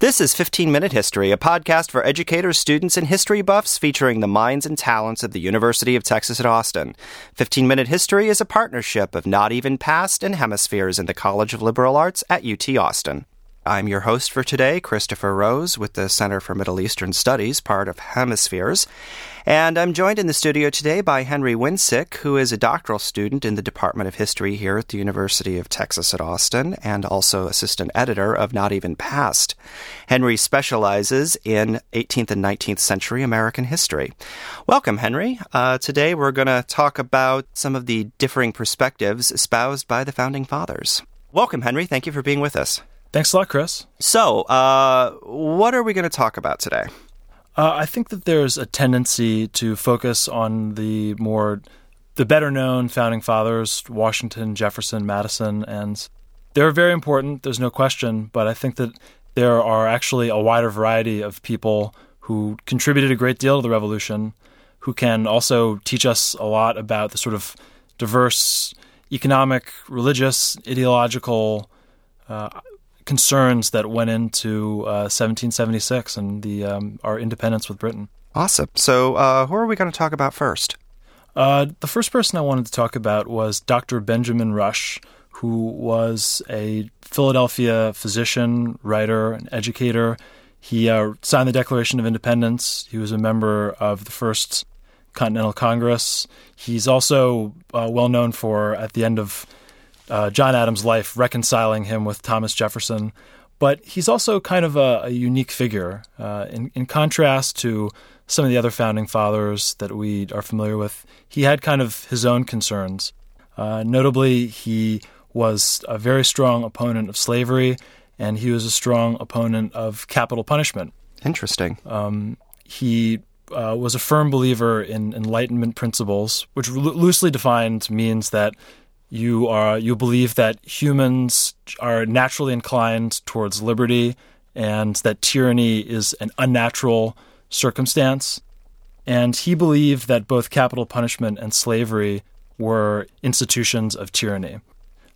This is 15 Minute History, a podcast for educators, students, and history buffs featuring the minds and talents of the University of Texas at Austin. 15 Minute History is a partnership of Not Even Past and Hemispheres in the College of Liberal Arts at UT Austin. I'm your host for today, Christopher Rose, with the Center for Middle Eastern Studies, part of Hemispheres. And I'm joined in the studio today by Henry Winsick, who is a doctoral student in the Department of History here at the University of Texas at Austin and also assistant editor of Not Even Past. Henry specializes in 18th and 19th century American history. Welcome, Henry. Uh, today we're going to talk about some of the differing perspectives espoused by the Founding Fathers. Welcome, Henry. Thank you for being with us. Thanks a lot, Chris. So, uh, what are we going to talk about today? Uh, I think that there's a tendency to focus on the more, the better known founding fathers, Washington, Jefferson, Madison, and they're very important, there's no question, but I think that there are actually a wider variety of people who contributed a great deal to the revolution, who can also teach us a lot about the sort of diverse economic, religious, ideological uh, concerns that went into uh, 1776 and the um, our independence with Britain. Awesome. So, uh, who are we going to talk about first? Uh, the first person I wanted to talk about was Dr. Benjamin Rush, who was a Philadelphia physician, writer, and educator. He uh, signed the Declaration of Independence. He was a member of the first Continental Congress. He's also uh, well known for, at the end of uh, John Adams' life, reconciling him with Thomas Jefferson. But he's also kind of a, a unique figure. Uh, in, in contrast to some of the other founding fathers that we are familiar with, he had kind of his own concerns. Uh, notably, he was a very strong opponent of slavery, and he was a strong opponent of capital punishment. Interesting. Um, he uh, was a firm believer in Enlightenment principles, which lo- loosely defined means that you are you believe that humans are naturally inclined towards liberty and that tyranny is an unnatural circumstance. And he believed that both capital punishment and slavery were institutions of tyranny.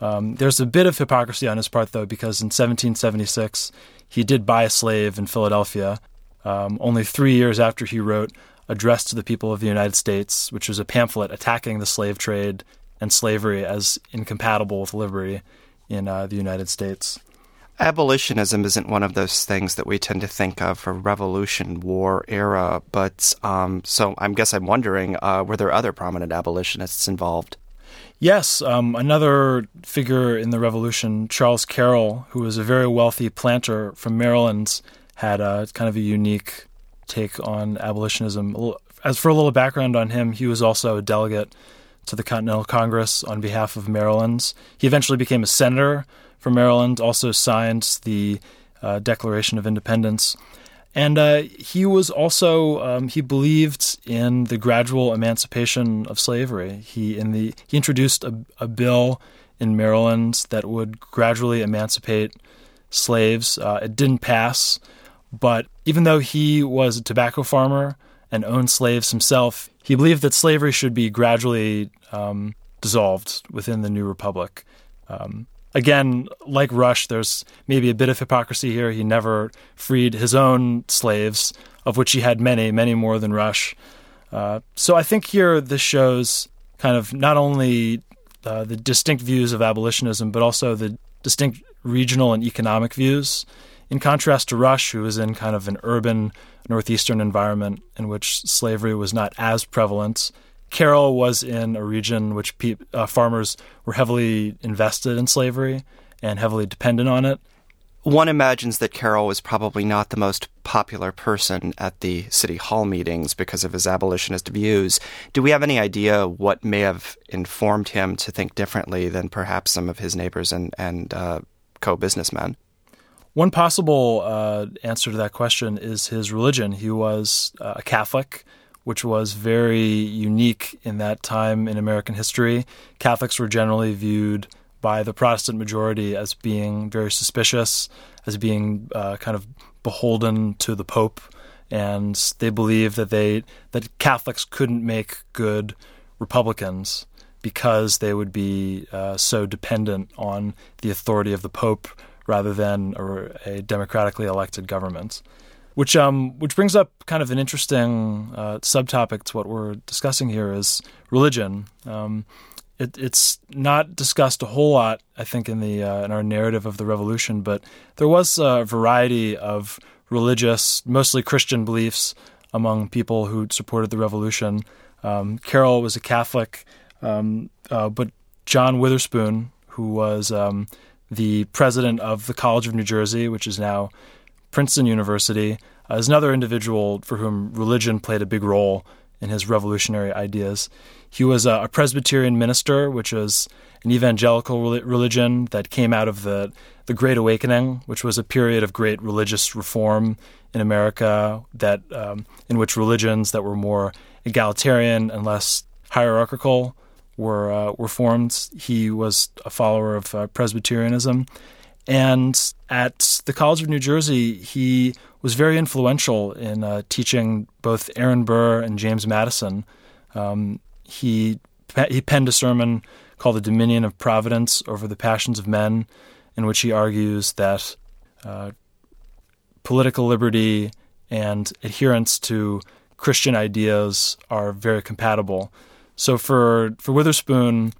Um, there's a bit of hypocrisy on his part, though, because in 1776 he did buy a slave in Philadelphia, um, only three years after he wrote Address to the People of the United States, which was a pamphlet attacking the slave trade and slavery as incompatible with liberty in uh, the United States. Abolitionism isn't one of those things that we tend to think of for Revolution War era, but um, so I guess I'm wondering uh, were there other prominent abolitionists involved? Yes, um, another figure in the Revolution, Charles Carroll, who was a very wealthy planter from Maryland, had a kind of a unique take on abolitionism. As for a little background on him, he was also a delegate to the Continental Congress on behalf of Maryland. He eventually became a senator for Maryland, also signed the uh, Declaration of Independence. And uh, he was also um, he believed in the gradual emancipation of slavery. He in the he introduced a, a bill in Maryland that would gradually emancipate slaves. Uh, it didn't pass, but even though he was a tobacco farmer and owned slaves himself, he believed that slavery should be gradually um, dissolved within the new republic. Um, again, like Rush, there's maybe a bit of hypocrisy here. He never freed his own slaves, of which he had many, many more than Rush. Uh, so I think here this shows kind of not only uh, the distinct views of abolitionism, but also the distinct regional and economic views. In contrast to Rush, who was in kind of an urban northeastern environment in which slavery was not as prevalent, Carroll was in a region which pe- uh, farmers were heavily invested in slavery and heavily dependent on it. One imagines that Carroll was probably not the most popular person at the city hall meetings because of his abolitionist views. Do we have any idea what may have informed him to think differently than perhaps some of his neighbors and, and uh, co businessmen? One possible uh, answer to that question is his religion. He was uh, a Catholic which was very unique in that time in American history. Catholics were generally viewed by the Protestant majority as being very suspicious, as being uh, kind of beholden to the Pope, and they believed that they that Catholics couldn't make good Republicans because they would be uh, so dependent on the authority of the Pope rather than a, a democratically elected government. Which um, which brings up kind of an interesting uh, subtopic to what we're discussing here is religion. Um, it, it's not discussed a whole lot, I think, in the uh, in our narrative of the revolution. But there was a variety of religious, mostly Christian beliefs among people who supported the revolution. Um, Carroll was a Catholic, um, uh, but John Witherspoon, who was um, the president of the College of New Jersey, which is now Princeton University, uh, is another individual for whom religion played a big role in his revolutionary ideas. He was a, a Presbyterian minister, which was an evangelical religion that came out of the, the Great Awakening, which was a period of great religious reform in America, that um, in which religions that were more egalitarian and less hierarchical were uh, were formed. He was a follower of uh, Presbyterianism, and at the College of New Jersey, he was very influential in uh, teaching both Aaron Burr and James Madison. Um, he he penned a sermon called "The Dominion of Providence over the Passions of Men," in which he argues that uh, political liberty and adherence to Christian ideas are very compatible. So for for Witherspoon,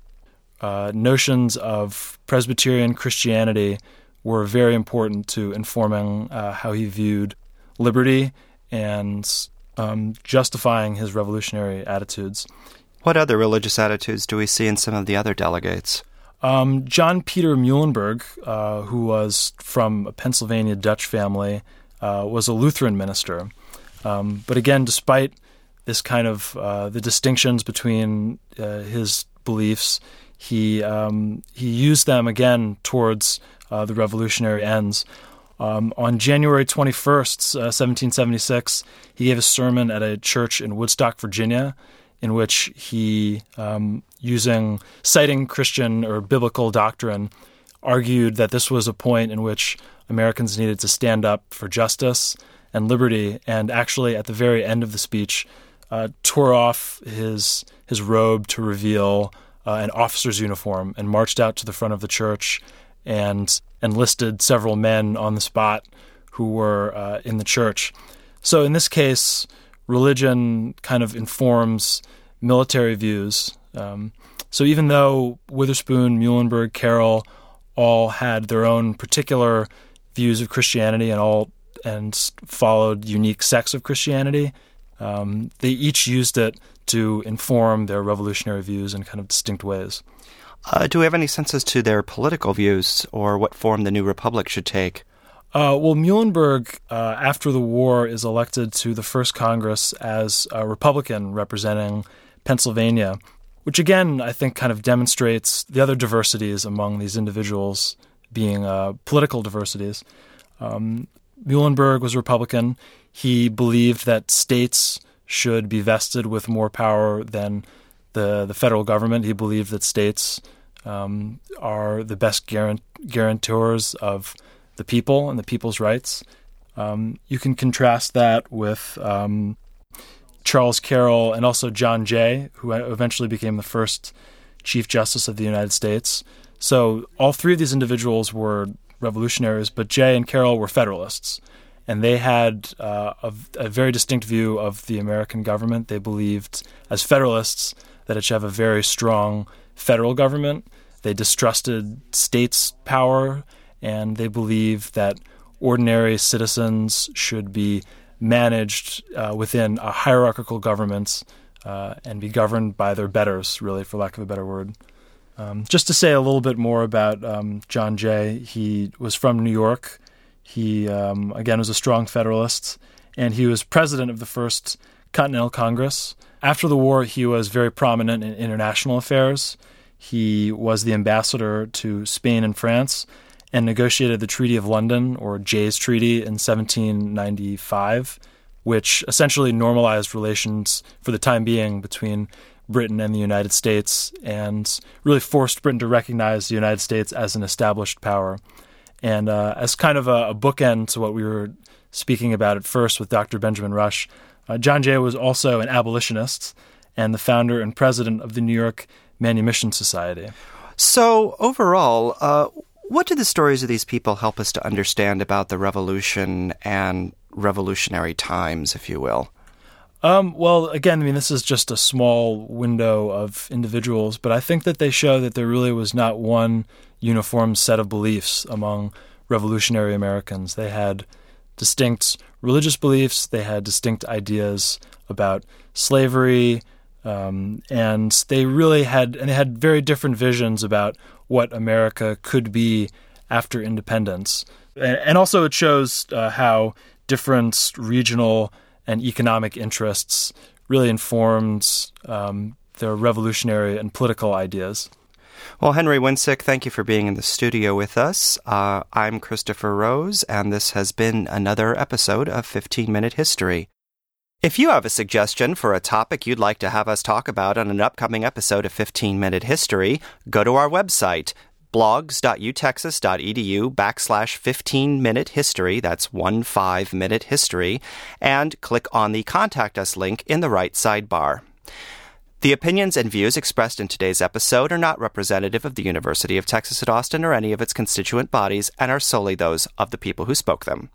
uh, notions of Presbyterian Christianity were very important to informing uh, how he viewed liberty and um, justifying his revolutionary attitudes. What other religious attitudes do we see in some of the other delegates? Um, John Peter Muhlenberg, uh, who was from a Pennsylvania Dutch family, uh, was a Lutheran minister. Um, but again, despite this kind of uh, the distinctions between uh, his beliefs, he um, he used them again towards uh, the revolutionary ends. Um, on January 21st, 1776, uh, he gave a sermon at a church in Woodstock, Virginia, in which he, um, using citing Christian or biblical doctrine, argued that this was a point in which Americans needed to stand up for justice and liberty. And actually, at the very end of the speech, uh, tore off his his robe to reveal uh, an officer's uniform and marched out to the front of the church and enlisted several men on the spot who were uh, in the church. So in this case, religion kind of informs military views. Um, so even though Witherspoon, Muhlenberg, Carroll all had their own particular views of Christianity and all and followed unique sects of Christianity, um, they each used it to inform their revolutionary views in kind of distinct ways. Uh, do we have any sense as to their political views or what form the new republic should take? Uh, well, Muhlenberg, uh, after the war, is elected to the first Congress as a Republican representing Pennsylvania, which again, I think, kind of demonstrates the other diversities among these individuals being uh, political diversities. Um, Muhlenberg was Republican. He believed that states should be vested with more power than the, the federal government. He believed that states um, are the best guarant- guarantors of the people and the people's rights. Um, you can contrast that with um, Charles Carroll and also John Jay, who eventually became the first Chief Justice of the United States. So all three of these individuals were revolutionaries, but Jay and Carroll were Federalists. And they had uh, a, a, very distinct view of the American government. They believed, as Federalists, that it should have a very strong federal government. They distrusted states' power, and they believed that ordinary citizens should be managed uh, within a hierarchical government uh, and be governed by their betters, really, for lack of a better word. Um, just to say a little bit more about um, John Jay, he was from New York. He, um, again, was a strong Federalist, and he was president of the first Continental Congress. After the war, he was very prominent in international affairs. He was the ambassador to Spain and France and negotiated the Treaty of London, or Jay's Treaty, in 1795, which essentially normalized relations for the time being between Britain and the United States and really forced Britain to recognize the United States as an established power. And uh, as kind of a, a, bookend to what we were speaking about at first with Dr. Benjamin Rush, uh, John Jay was also an abolitionist and the founder and president of the New York Manumission Society. So, overall, uh, What do the stories of these people help us to understand about the revolution and revolutionary times, if you will? Um, well, again, I mean, this is just a small window of individuals, but I think that they show that there really was not one uniform set of beliefs among revolutionary Americans. They had distinct religious beliefs, they had distinct ideas about slavery, um, and they really had and they had very different visions about what America could be after independence. And, and also, it shows uh, how different regional and economic interests really informed um, their revolutionary and political ideas. Well, Henry Winsick, thank you for being in the studio with us. Uh, I'm Christopher Rose, and this has been another episode of 15 Minute History. If you have a suggestion for a topic you'd like to have us talk about on an upcoming episode of 15 Minute History, go to our website, blogs.utexas.edu backslash 15 minute history, that's one five minute history, and click on the Contact Us link in the right sidebar. The opinions and views expressed in today's episode are not representative of the University of Texas at Austin or any of its constituent bodies and are solely those of the people who spoke them.